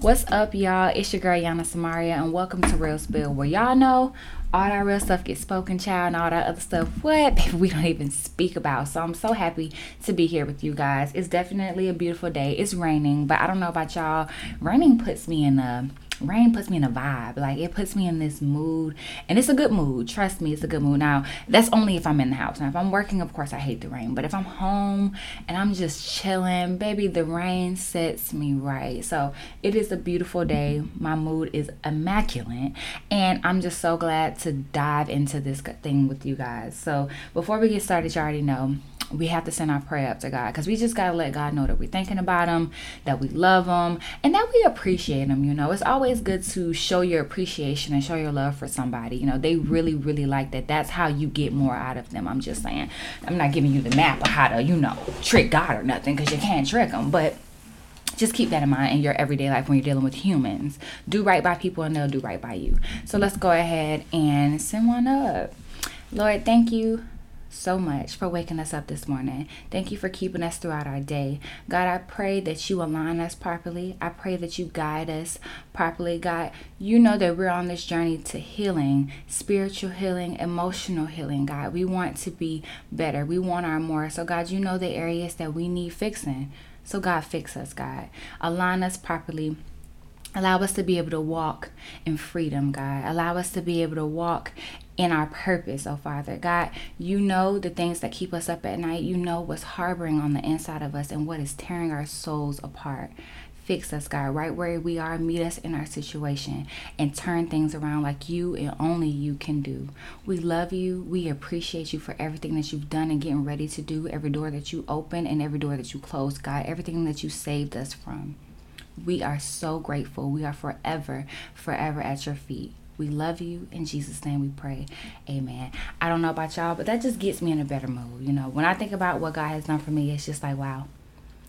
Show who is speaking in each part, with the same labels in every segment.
Speaker 1: What's up, y'all? It's your girl Ayana Samaria, and welcome to Real Spill, where y'all know all that real stuff gets spoken, child, and all that other stuff. What we don't even speak about. So I'm so happy to be here with you guys. It's definitely a beautiful day. It's raining, but I don't know about y'all. Raining puts me in a rain puts me in a vibe. Like it puts me in this mood and it's a good mood. Trust me it's a good mood. Now that's only if i'm in the house. Now if i'm working of course i hate the rain. But if i'm home and i'm just chilling baby the rain sets me right. So it is a beautiful day. My mood is immaculate and i'm just so glad to dive into this thing with you guys. So before we get started you already know we have to send our prayer up to God because we just got to let God know that we're thinking about Him, that we love Him, and that we appreciate Him. You know, it's always good to show your appreciation and show your love for somebody. You know, they really, really like that. That's how you get more out of them. I'm just saying. I'm not giving you the map of how to, you know, trick God or nothing because you can't trick Him, but just keep that in mind in your everyday life when you're dealing with humans. Do right by people and they'll do right by you. So let's go ahead and send one up. Lord, thank you so much for waking us up this morning. Thank you for keeping us throughout our day. God, I pray that you align us properly. I pray that you guide us properly. God, you know that we're on this journey to healing, spiritual healing, emotional healing. God, we want to be better. We want our more. So, God, you know the areas that we need fixing. So, God, fix us, God. Align us properly. Allow us to be able to walk in freedom, God. Allow us to be able to walk in our purpose, oh Father. God, you know the things that keep us up at night. You know what's harboring on the inside of us and what is tearing our souls apart. Fix us, God, right where we are. Meet us in our situation and turn things around like you and only you can do. We love you. We appreciate you for everything that you've done and getting ready to do, every door that you open and every door that you close, God, everything that you saved us from. We are so grateful. We are forever, forever at your feet. We love you. In Jesus' name we pray. Amen. I don't know about y'all, but that just gets me in a better mood. You know, when I think about what God has done for me, it's just like, wow,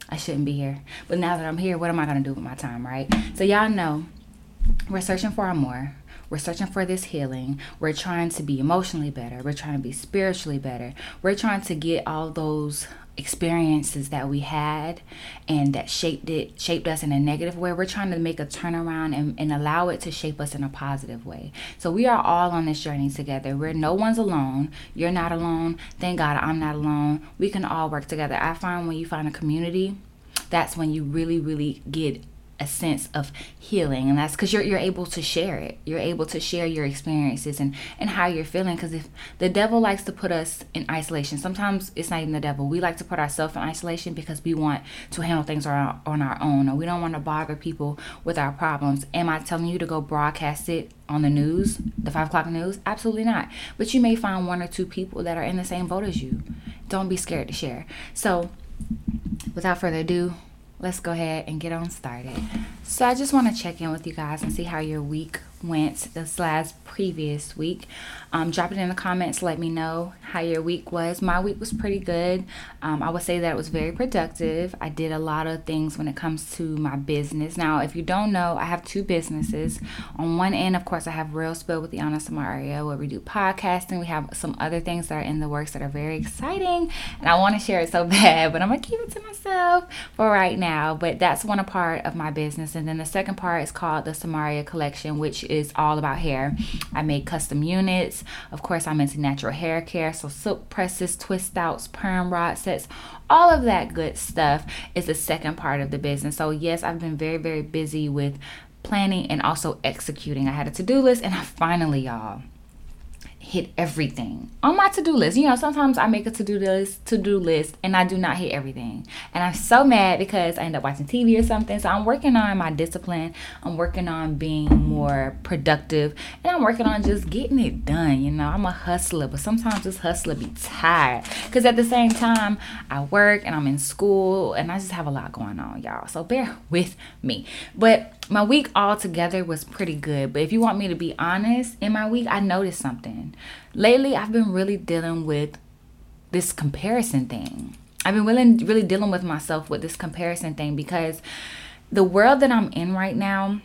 Speaker 1: I shouldn't be here. But now that I'm here, what am I going to do with my time, right? So, y'all know we're searching for our more. We're searching for this healing. We're trying to be emotionally better. We're trying to be spiritually better. We're trying to get all those experiences that we had and that shaped it shaped us in a negative way. We're trying to make a turnaround and, and allow it to shape us in a positive way. So we are all on this journey together. We're no one's alone. You're not alone. Thank god i'm not alone. We can all work together. I find when you find a community that's when you really really get a sense of healing and that's because you're, you're able to share it. You're able to share your experiences and and how you're feeling because if the devil likes to put us in isolation sometimes it's not even the devil. We like to put ourselves in isolation because we want to handle things on our, on our own or we don't want to bother people with our problems. Am i telling you to go broadcast it on the news the five o'clock news? Absolutely not. But you may find one or two people that are in the same boat as you. Don't be scared to share. So without further ado let's go ahead and get on started. So I just want to check in with you guys and see how your week went this last previous week. Um, drop it in the comments. Let me know how your week was. My week was pretty good. Um, I would say that it was very productive. I did a lot of things when it comes to my business. Now, if you don't know, I have two businesses. On one end, of course, I have Real Spill with Ayana Samaria, where we do podcasting. We have some other things that are in the works that are very exciting, and I want to share it so bad, but I'm gonna keep it to myself for right now. But that's one part of my business, and then the second part is called the Samaria Collection, which is all about hair. I make custom units. Of course, I'm into natural hair care, so silk presses, twist outs, perm rod sets, all of that good stuff is the second part of the business. So, yes, I've been very, very busy with planning and also executing. I had a to do list, and I finally, y'all hit everything on my to-do list. You know, sometimes I make a to-do list, to-do list, and I do not hit everything. And I'm so mad because I end up watching TV or something. So I'm working on my discipline. I'm working on being more productive, and I'm working on just getting it done. You know, I'm a hustler, but sometimes this hustler be tired because at the same time I work and I'm in school, and I just have a lot going on, y'all. So bear with me. But my week altogether was pretty good. But if you want me to be honest, in my week, I noticed something. Lately, I've been really dealing with this comparison thing. I've been really, really dealing with myself with this comparison thing because the world that I'm in right now,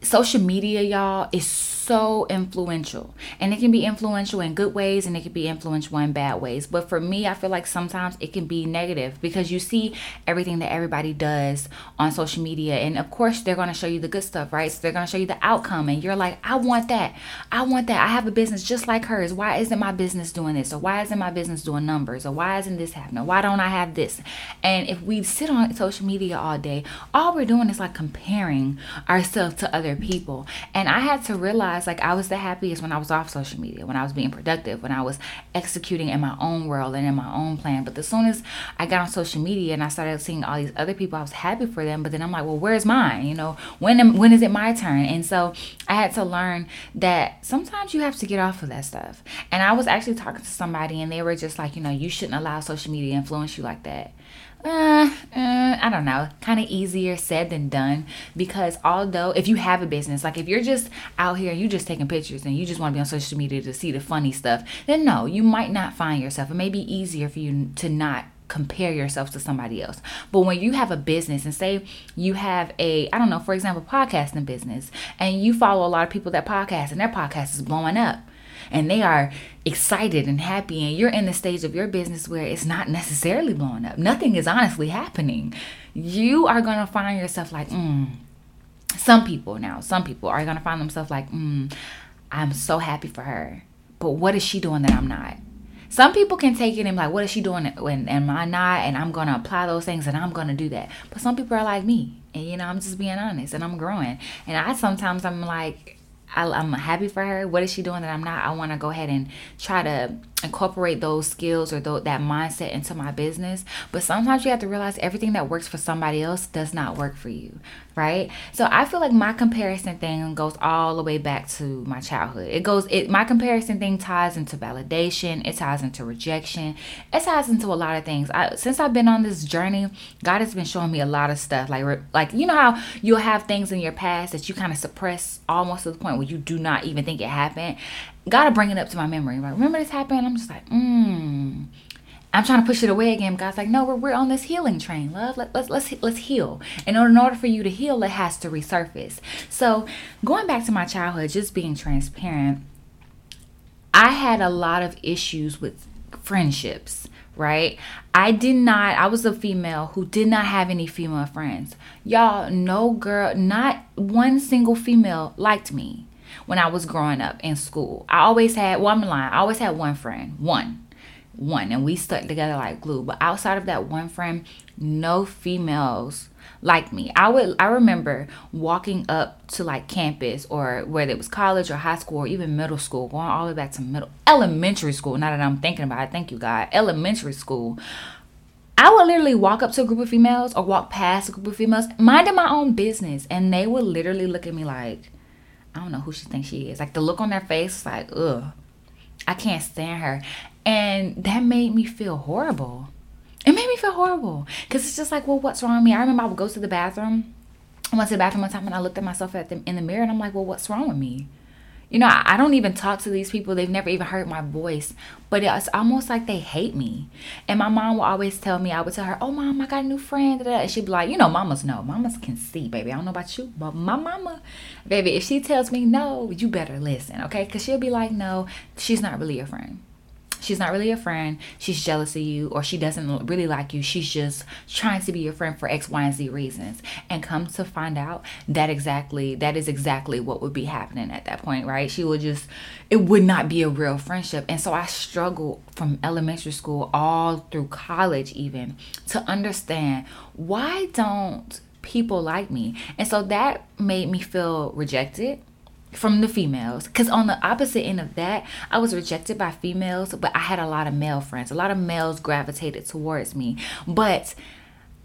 Speaker 1: social media, y'all, is so influential. And it can be influential in good ways and it can be influential in bad ways. But for me, I feel like sometimes it can be negative because you see everything that everybody does on social media. And of course, they're going to show you the good stuff, right? So they're going to show you the outcome. And you're like, I want that. I want that. I have a business just like hers. Why isn't my business doing this? Or why isn't my business doing numbers? Or why isn't this happening? Why don't I have this? And if we sit on social media all day, all we're doing is like comparing ourselves to other people. And I had to realize like I was the happiest when I was off social media, when I was being productive, when I was executing in my own world and in my own plan. But as soon as I got on social media and I started seeing all these other people, I was happy for them. But then I'm like, well, where's mine? You know, when am, when is it my turn? And so I had to learn that sometimes you have to get off of that stuff. And I was actually talking to somebody and they were just like, you know, you shouldn't allow social media influence you like that uh, uh, I don't know, kind of easier said than done because although if you have a business, like if you're just out here, and you just taking pictures and you just want to be on social media to see the funny stuff, then no, you might not find yourself. It may be easier for you to not compare yourself to somebody else. But when you have a business and say you have a, I don't know, for example, podcasting business and you follow a lot of people that podcast and their podcast is blowing up and they are excited and happy and you're in the stage of your business where it's not necessarily blowing up nothing is honestly happening you are going to find yourself like mm. some people now some people are going to find themselves like mm, i'm so happy for her but what is she doing that i'm not some people can take it and be like, what is she doing? When am I not? And I'm gonna apply those things and I'm gonna do that. But some people are like me, and you know, I'm just being honest and I'm growing. And I sometimes I'm like, I, am happy for her. What is she doing that I'm not? I want to go ahead and try to incorporate those skills or th- that mindset into my business. But sometimes you have to realize everything that works for somebody else does not work for you, right? So I feel like my comparison thing goes all the way back to my childhood. It goes it my comparison thing ties into validation, it ties into rejection, it ties into a lot of things. I, since I've been on this journey, God has been showing me a lot of stuff. Like like you know how you'll have things in your past that you kind of suppress almost to the point where you do not even think it happened. Gotta bring it up to my memory. Like, remember this happened? I'm just like, hmm. I'm trying to push it away again. God's like, no, we're, we're on this healing train, love. Let, let's let's let's heal. And in order for you to heal, it has to resurface. So going back to my childhood, just being transparent, I had a lot of issues with friendships right? I did not, I was a female who did not have any female friends. Y'all, no girl, not one single female liked me when I was growing up in school. I always had, well, I'm lying, I always had one friend, one. One, and we stuck together like glue. But outside of that one friend, no females like me. I would I remember walking up to like campus or whether it was college or high school or even middle school, going all the way back to middle elementary school. Now that I'm thinking about it, thank you God. Elementary school. I would literally walk up to a group of females or walk past a group of females, minding my own business, and they would literally look at me like, I don't know who she thinks she is. Like the look on their face, like, ugh, I can't stand her. And that made me feel horrible. It made me feel horrible. Because it's just like, well, what's wrong with me? I remember I would go to the bathroom. I went to the bathroom one time and I looked at myself at in the mirror and I'm like, well, what's wrong with me? You know, I, don't even talk to these people. They've never even heard my voice. But it's almost like they hate me. And my mom will always tell me, I would tell her, oh, mom, I got a new friend. And she'd be like, you know, mamas know. Mamas can see, baby. I don't know about you, but my mama, baby, if she tells me no, you better listen, okay? Because she'll be like, no, she's not really your friend she's not really a friend. She's jealous of you or she doesn't really like you. She's just trying to be your friend for X, Y, and Z reasons. And come to find out that exactly that is exactly what would be happening at that point, right? She would just it would not be a real friendship. And so I struggled from elementary school all through college even to understand why don't people like me? And so that made me feel rejected from the females. Because on the opposite end of that i was rejected by females but i had a lot of male friends. A lot of males gravitated towards me. But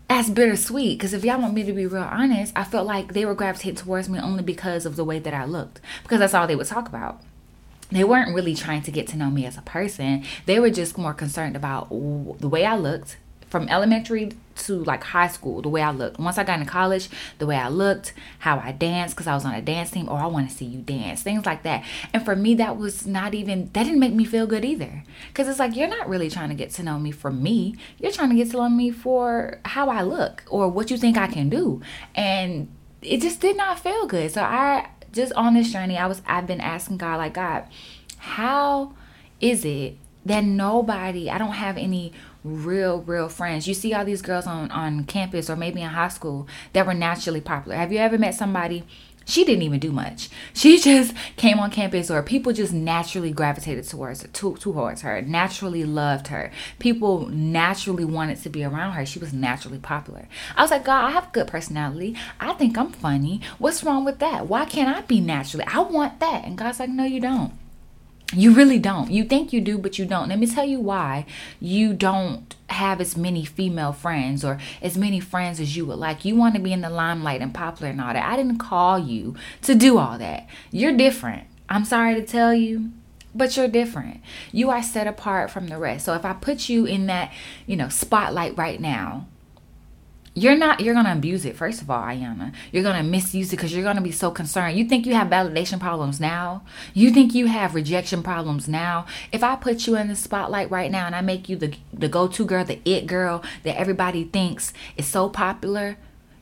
Speaker 1: that's bittersweet because if y'all want me to be real honest i felt like they were gravitating towards me only because of the way that i looked because that's all they would talk about. They weren't really trying to get to know me as a person. They were just more concerned about the way i looked from elementary to like high school, the way I looked. Once I got into college, the way I looked, how I danced, because I was on a dance team, or oh, I want to see you dance, things like that. And for me, that was not even, that didn't make me feel good either. Because it's like, you're not really trying to get to know me for me. You're trying to get to know me for how I look or what you think I can do. And it just did not feel good. So I just on this journey, I was I've been asking God, like, God, how is it that nobody, I don't have any real, real friends. You see all these girls on, on campus or maybe in high school that were naturally popular. Have you ever met somebody? She didn't even do much. She just came on campus, or people just naturally gravitated towards to, towards her, naturally loved her. People naturally wanted to be around her. She was naturally popular. I was like, God, I have good personality. I think I'm funny. What's wrong with that? Why can't I be naturally? I want that. And God's like, No, you don't. You really don't. You think you do, but you don't. Let me tell you why you don't have as many female friends or as many friends as you would like. You want to be in the limelight and popular and all that. I didn't call you to do all that. You're different. I'm sorry to tell you, but you're different. You are set apart from the rest. So if I put you in that, you know, spotlight right now, you're not you're gonna abuse it. First of all ayana you're gonna misuse it because you're gonna be so concerned. You think you have validation problems now? You think you have rejection problems now? If i put you in the spotlight right now and i make you the the go-to girl the it girl that everybody thinks is so popular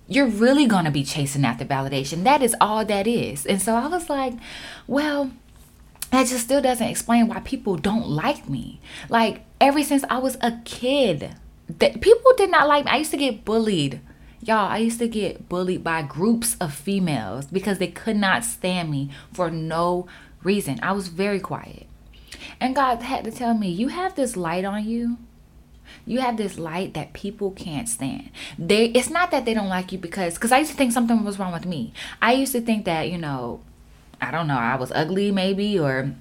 Speaker 1: you're really gonna be chasing after validation. That is all that is. And so i was like well that just still doesn't explain why people don't like me. Like ever since i was a kid that people did not like me. I used to get bullied. Y'all, I used to get bullied by groups of females because they could not stand me for no reason. I was very quiet. And God had to tell me, you have this light on you. You have this light that people can't stand. They it's not that they don't like you because cuz I used to think something was wrong with me. I used to think that, you know, I don't know, I was ugly maybe or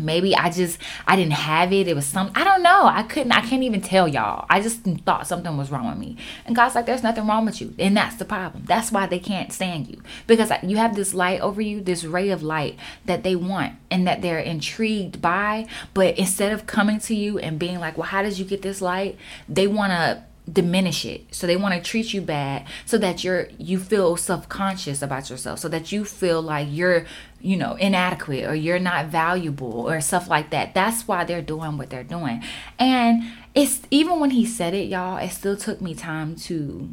Speaker 1: maybe i just i didn't have it. It was some i don't know. I couldn't i can't even tell y'all. I just thought something was wrong with me. And god's like there's nothing wrong with you. And that's the problem. That's why they can't stand you. Because you have this light over you this ray of light that they want and that they're intrigued by. But instead of coming to you and being like well how did you get this light? They want to diminish it. So they want to treat you bad so that you're you feel self-conscious about yourself. So that you feel like you're you know inadequate or you're not valuable or stuff like that. That's why they're doing what they're doing. And it's even when he said it y'all it still took me time to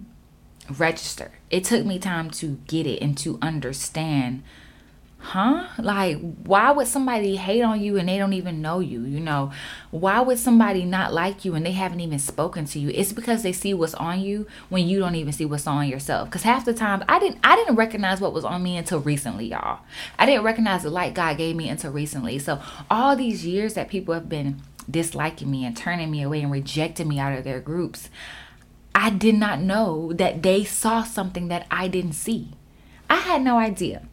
Speaker 1: register. It took me time to get it and to understand huh? Like, why would somebody hate on you and they don't even know you? You know, why would somebody not like you and they haven't even spoken to you? It's because they see what's on you when you don't even see what's on yourself. Because half the time, I didn't, I didn't recognize what was on me until recently, y'all. I didn't recognize the light God gave me until recently. So all these years that people have been disliking me and turning me away and rejecting me out of their groups, I did not know that they saw something that I didn't see. I had no idea.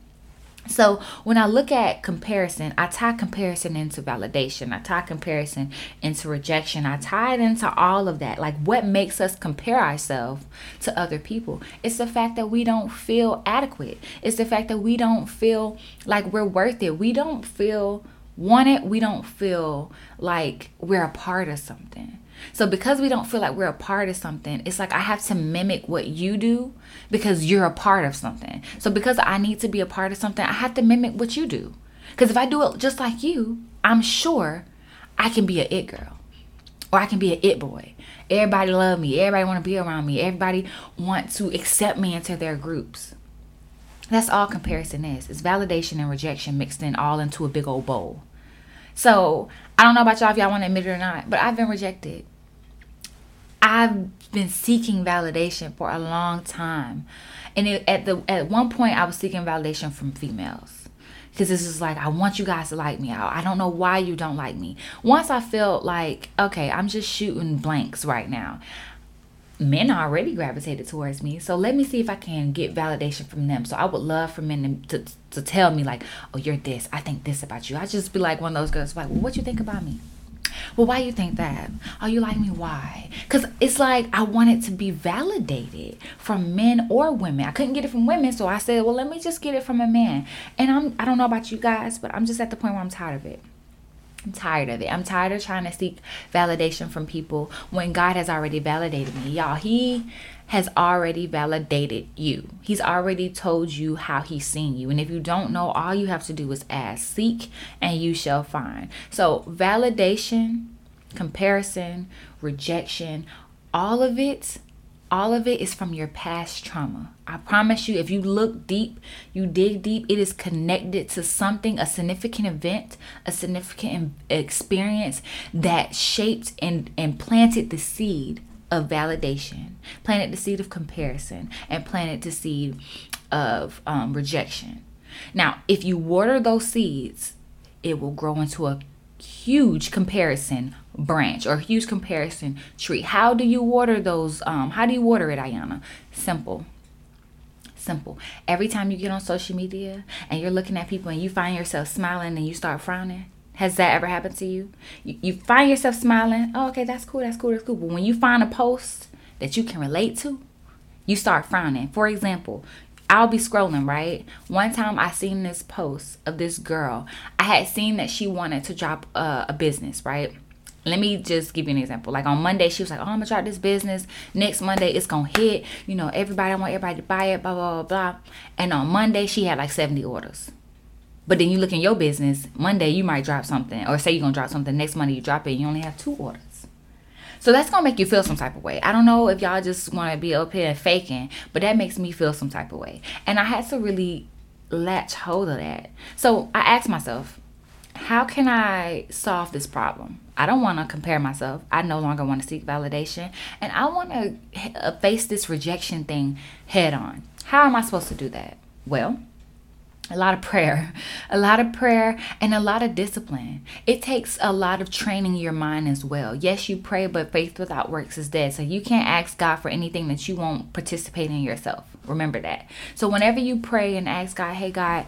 Speaker 1: So when I look at comparison, I tie comparison into validation. I tie comparison into rejection. I tie it into all of that. Like what makes us compare ourselves to other people? It's the fact that we don't feel adequate. It's the fact that we don't feel like we're worth it. We don't feel wanted. We don't feel like we're a part of something. So because we don't feel like we're a part of something, it's like I have to mimic what you do because you're a part of something. So because I need to be a part of something, I have to mimic what you do. Because if I do it just like you, I'm sure I can be a it girl or I can be a it boy. Everybody love me. Everybody want to be around me. Everybody want to accept me into their groups. That's all comparison is. It's validation and rejection mixed in all into a big old bowl. So I don't know about y'all if y'all want to admit it or not, but I've been rejected. I've been seeking validation for a long time. And it, at the at one point I was seeking validation from females. Because this is like, I want you guys to like me. I, I don't know why you don't like me. Once I felt like, okay, I'm just shooting blanks right now. Men already gravitated towards me. So let me see if I can get validation from them. So I would love for men to, to, to tell me, like, oh, you're this. I think this about you. I just be like one of those girls, like, well, what you think about me? Well, why you think that? Oh, you like me? Why? Because it's like I wanted to be validated from men or women. I couldn't get it from women, so I said, well, let me just get it from a man. And I'm I don't know about you guys, but I'm just at the point where I'm tired of it. I'm tired of it. I'm tired of trying to seek validation from people when God has already validated me. Y'all, He has already validated you. He's already told you how he's seen you. And if you don't know, all you have to do is ask, seek, and you shall find. So, validation, comparison, rejection, all of it all of it is from your past trauma. I promise you, if you look deep, you dig deep, it is connected to something, a significant event, a significant experience that shaped and, and planted the seed of validation, planted the seed of comparison, and planted the seed of um, rejection. Now, if you water those seeds, it will grow into a huge comparison branch or huge comparison tree. How do you water those? Um, how do you water it, Ayana? Simple. Simple. Every time you get on social media and you're looking at people and you find yourself smiling and you start frowning, has that ever happened to you? You, you find yourself smiling. Oh, okay, that's cool, that's cool, that's cool. But when you find a post that you can relate to, you start frowning. For example, I'll be scrolling, right? One time I seen this post of this girl. I had seen that she wanted to drop a, a business, right? Let me just give you an example. Like on Monday, she was like, "Oh, I'm gonna drop this business. Next Monday, it's gonna hit. You know, everybody. I want everybody to buy it. Blah blah blah blah." And on Monday, she had like 70 orders. But then you look in your business. Monday, you might drop something, or say you're gonna drop something. Next Monday, you drop it. you only have two orders. So that's gonna make you feel some type of way. I don't know if y'all just wanna be up here faking, but that makes me feel some type of way. And I had to really latch hold of that. So I asked myself, how can I solve this problem? I don't want to compare myself. I no longer want to seek validation. And I want to uh, face this rejection thing head on. How am I supposed to do that? Well, a lot of prayer, a lot of prayer, and a lot of discipline. It takes a lot of training your mind as well. Yes, you pray, but faith without works is dead. So you can't ask God for anything that you won't participate in yourself. Remember that. So whenever you pray and ask God, hey, God,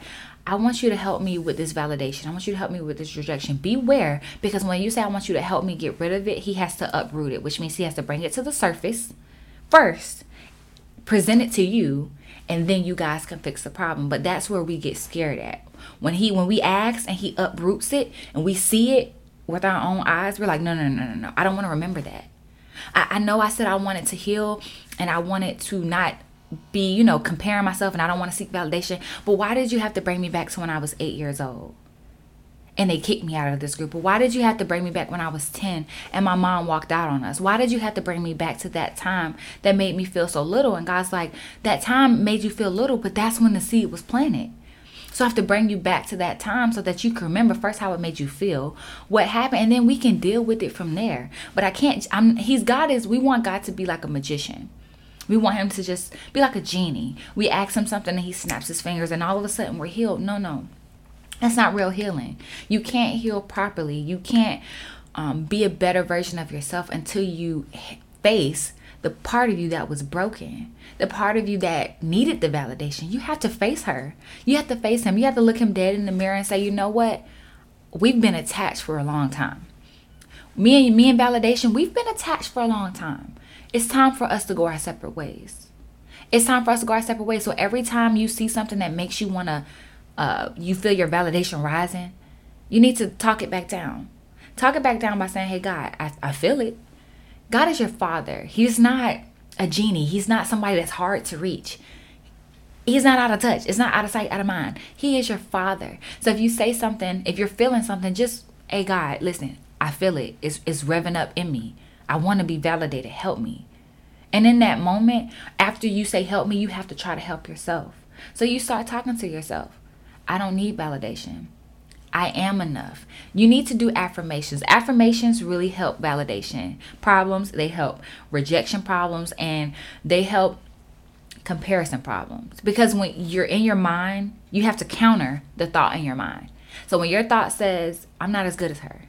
Speaker 1: I want you to help me with this validation. I want you to help me with this rejection. Beware because when you say, I want you to help me get rid of it, He has to uproot it, which means He has to bring it to the surface first, present it to you, and then you guys can fix the problem. But that's where we get scared at. When he when we ask and he uproots it and we see it with our own eyes, we're like, no, no, no, no, no. I don't want to remember that. I, I know I said I wanted to heal and I wanted to not be, you know, comparing myself and I don't want to seek validation. But why did you have to bring me back to when I was eight years old? and they kicked me out of this group. But why did you have to bring me back when I was 10 and my mom walked out on us? Why did you have to bring me back to that time that made me feel so little? And God's like, that time made you feel little, but that's when the seed was planted. So I have to bring you back to that time so that you can remember first how it made you feel, what happened, and then we can deal with it from there. But I can't, I'm, he's God is, we want God to be like a magician. We want him to just be like a genie. We ask him something and he snaps his fingers and all of a sudden we're healed. No, no. That's not real healing. You can't heal properly. You can't um, be a better version of yourself until you face the part of you that was broken, the part of you that needed the validation. You have to face her. You have to face him. You have to look him dead in the mirror and say, you know what? We've been attached for a long time. Me and me and validation, we've been attached for a long time. It's time for us to go our separate ways. It's time for us to go our separate ways. So every time you see something that makes you want to uh, you feel your validation rising, you need to talk it back down. Talk it back down by saying, Hey, God, I, I feel it. God is your father. He's not a genie, He's not somebody that's hard to reach. He's not out of touch. It's not out of sight, out of mind. He is your father. So if you say something, if you're feeling something, just, hey, God, listen, I feel it. It's, it's revving up in me. I want to be validated. Help me. And in that moment, after you say help me, you have to try to help yourself. So you start talking to yourself. I don't need validation. I am enough. You need to do affirmations. Affirmations really help validation problems, they help rejection problems, and they help comparison problems. Because when you're in your mind, you have to counter the thought in your mind. So when your thought says, I'm not as good as her,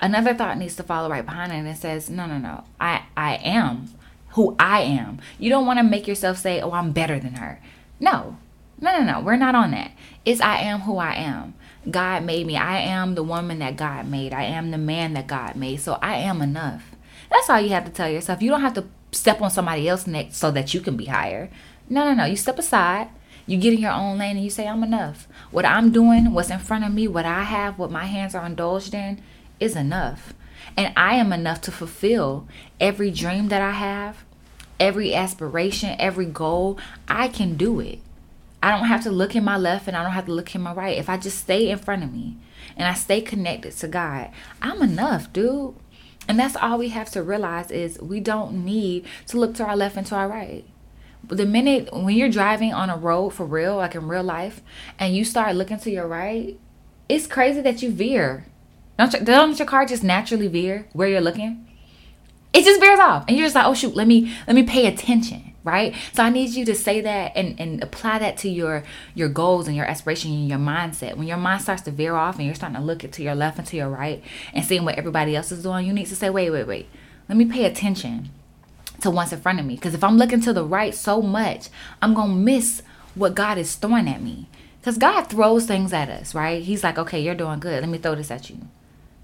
Speaker 1: another thought needs to follow right behind it and it says, No, no, no, I, I am who I am. You don't want to make yourself say, Oh, I'm better than her. No, no, no, no. We're not on that. It's I am who I am. God made me. I am the woman that God made. I am the man that God made. So I am enough. That's all you have to tell yourself. You don't have to step on somebody else's neck so that you can be higher. No, no, no. You step aside. You get in your own lane and you say, I'm enough. What I'm doing, what's in front of me, what I have, what my hands are indulged in is enough. And I am enough to fulfill every dream that I have, every aspiration, every goal. I can do it. I don't have to look in my left and I don't have to look in my right. If I just stay in front of me and I stay connected to God, I'm enough, dude. And that's all we have to realize is we don't need to look to our left and to our right. The minute when you're driving on a road for real, like in real life, and you start looking to your right, it's crazy that you veer. Don't, you, don't your car just naturally veer where you're looking? It just veers off, and you're just like, oh shoot, let me let me pay attention right? So i need you to say that and, and apply that to your your goals and your aspiration and your mindset. When your mind starts to veer off and you're starting to look to your left and to your right and seeing what everybody else is doing you need to say wait wait wait. Let me pay attention to what's in front of me. Because if i'm looking to the right so much i'm gonna miss what god is throwing at me. Because god throws things at us right? He's like okay you're doing good. Let me throw this at you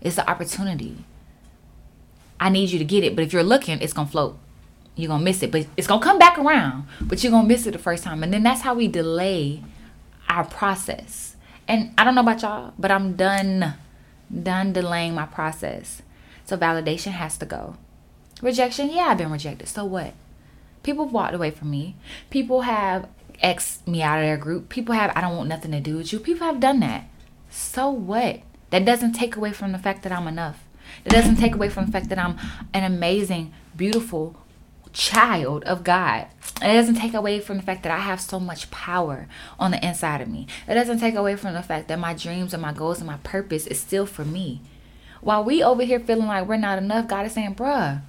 Speaker 1: it's the opportunity. I need you to get it but if you're looking it's gonna float. You're gonna miss it but it's gonna come back around but you're gonna miss it the first time. And then that's how we delay our process. And i don't know about y'all but i'm done done delaying my process. So validation has to go. Rejection yeah i've been rejected. So what? People walked away from me. People have x me out of their group. People have i don't want nothing to do with you. People have done that. So what that doesn't take away from the fact that i'm enough it doesn't take away from the fact that i'm an amazing beautiful child of God. It doesn't take away from the fact that I have so much power on the inside of me. It doesn't take away from the fact that my dreams and my goals and my purpose is still for me. While we over here feeling like we're not enough, God is saying, bruh,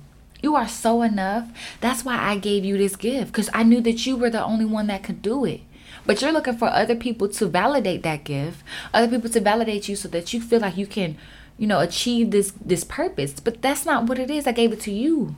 Speaker 1: you are so enough. That's why I gave you this gift because I knew that you were the only one that could do it. But you're looking for other people to validate that gift, other people to validate you so that you feel like you can, you know, achieve this this purpose. But that's not what it is. I gave it to you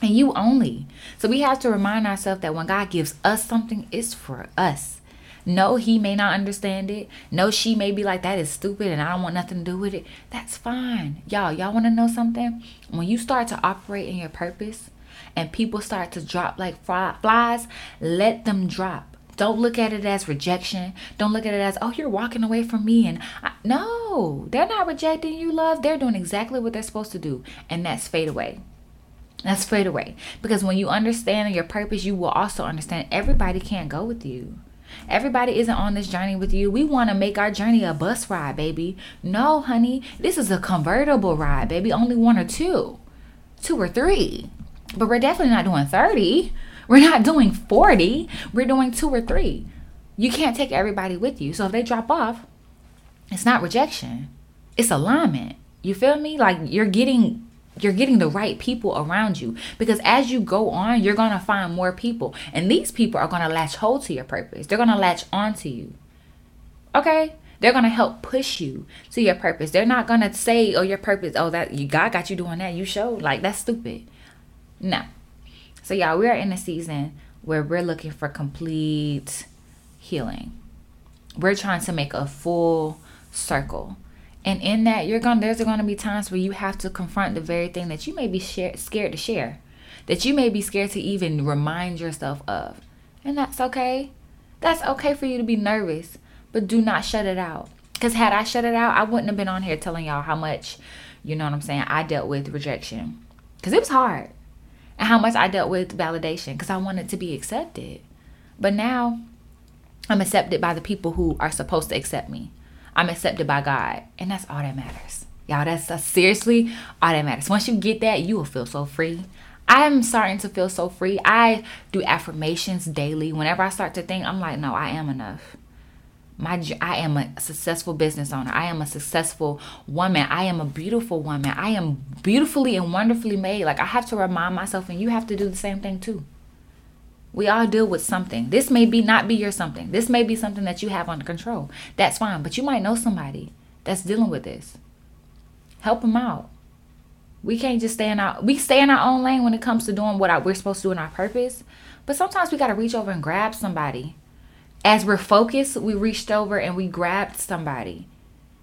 Speaker 1: and you only. So we have to remind ourselves that when God gives us something, it's for us. No, he may not understand it. No, she may be like, that is stupid and I don't want nothing to do with it. That's fine. Y'all, y'all want to know something? When you start to operate in your purpose and people start to drop like flies, let them drop. Don't look at it as rejection. Don't look at it as, oh, you're walking away from me. And I, no, they're not rejecting you, love. They're doing exactly what they're supposed to do, and that's fade away. That's fade away. Because when you understand your purpose, you will also understand everybody can't go with you. Everybody isn't on this journey with you. We want to make our journey a bus ride, baby. No, honey, this is a convertible ride, baby. Only one or two, two or three. But we're definitely not doing 30. We're not doing 40. We're doing two or three. You can't take everybody with you. So if they drop off, it's not rejection, it's alignment. You feel me? Like you're getting you're getting the right people around you because as you go on you're going to find more people and these people are going to latch hold to your purpose they're going to latch on to you okay they're going to help push you to your purpose they're not going to say oh your purpose oh that you god got you doing that you showed like that's stupid no so y'all we are in a season where we're looking for complete healing we're trying to make a full circle and in that, you're going there's going to be times where you have to confront the very thing that you may be share, scared to share, that you may be scared to even remind yourself of. And that's okay. That's okay for you to be nervous, but do not shut it out. Because had I shut it out, I wouldn't have been on here telling y'all how much, you know what I'm saying, I dealt with rejection. Because it was hard. And how much I dealt with validation because I wanted to be accepted. But now I'm accepted by the people who are supposed to accept me. I'm accepted by God. And that's all that matters. Y'all, that's, that's seriously all that matters. Once you get that, you will feel so free. I'm starting to feel so free. I do affirmations daily. Whenever I start to think, I'm like, no, I am enough. My, I am a successful business owner. I am a successful woman. I am a beautiful woman. I am beautifully and wonderfully made. Like I have to remind myself, and you have to do the same thing too. We all deal with something. This may be not be your something. This may be something that you have under control. That's fine. But you might know somebody that's dealing with this. Help them out. We can't just stay in our we stay in our own lane when it comes to doing what we're supposed to do in our purpose. But sometimes we gotta reach over and grab somebody. As we're focused, we reached over and we grabbed somebody.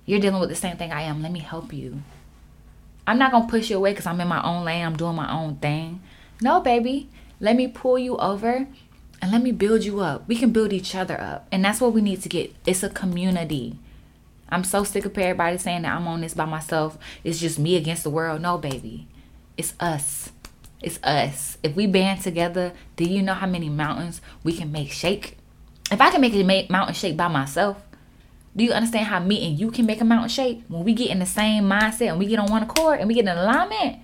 Speaker 1: You're dealing with the same thing I am. Let me help you. I'm not gonna push you away because I'm in my own lane. I'm doing my own thing. No, baby. Let me pull you over and let me build you up. We can build each other up. And that's what we need to get. It's a community. I'm so sick of everybody saying that I'm on this by myself. It's just me against the world. No, baby. It's us. It's us. If we band together, do you know how many mountains we can make shake? If I can make a mountain shake by myself, Do you understand how me and you can make a mountain shake? When we get in the same mindset and we get on one accord and we get in alignment,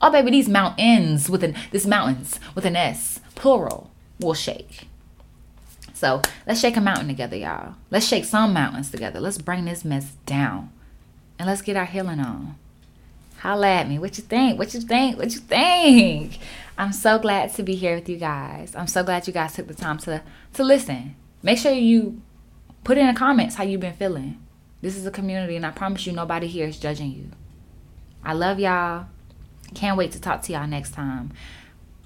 Speaker 1: oh baby, these mountains with an this mountains with an S, plural, will shake. So let's shake a mountain together, y'all. Let's shake some mountains together. Let's bring this mess down. And let's get our healing on. Holla at me. What you think? What you think? What you think? I'm so glad to be here with you guys. I'm so glad you guys took the time to to listen. Make sure you put in the comments how you've been feeling. This is a community and I promise you nobody here is judging you. I love y'all. Can't wait to talk to y'all next time.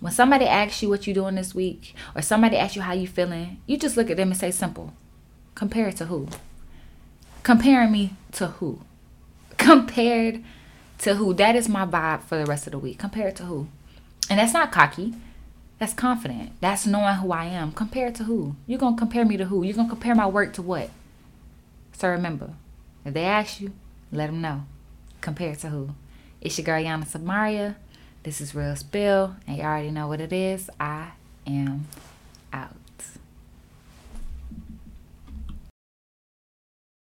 Speaker 1: When somebody asks you what you're doing this week or somebody asks you how you feeling, you just look at them and say simple. Compare to who? Comparing me to who? Compared to who? That is my vibe for the rest of the week. Compared to who? And that's not cocky. That's confident. That's knowing who I am. Compared to who? You're going to compare me to who? You're going to compare my work to what? So remember, if they ask you, let them know. Compared to who? It's your girl Ayana Samaria. This is Real Spill, and you already know what it is. I am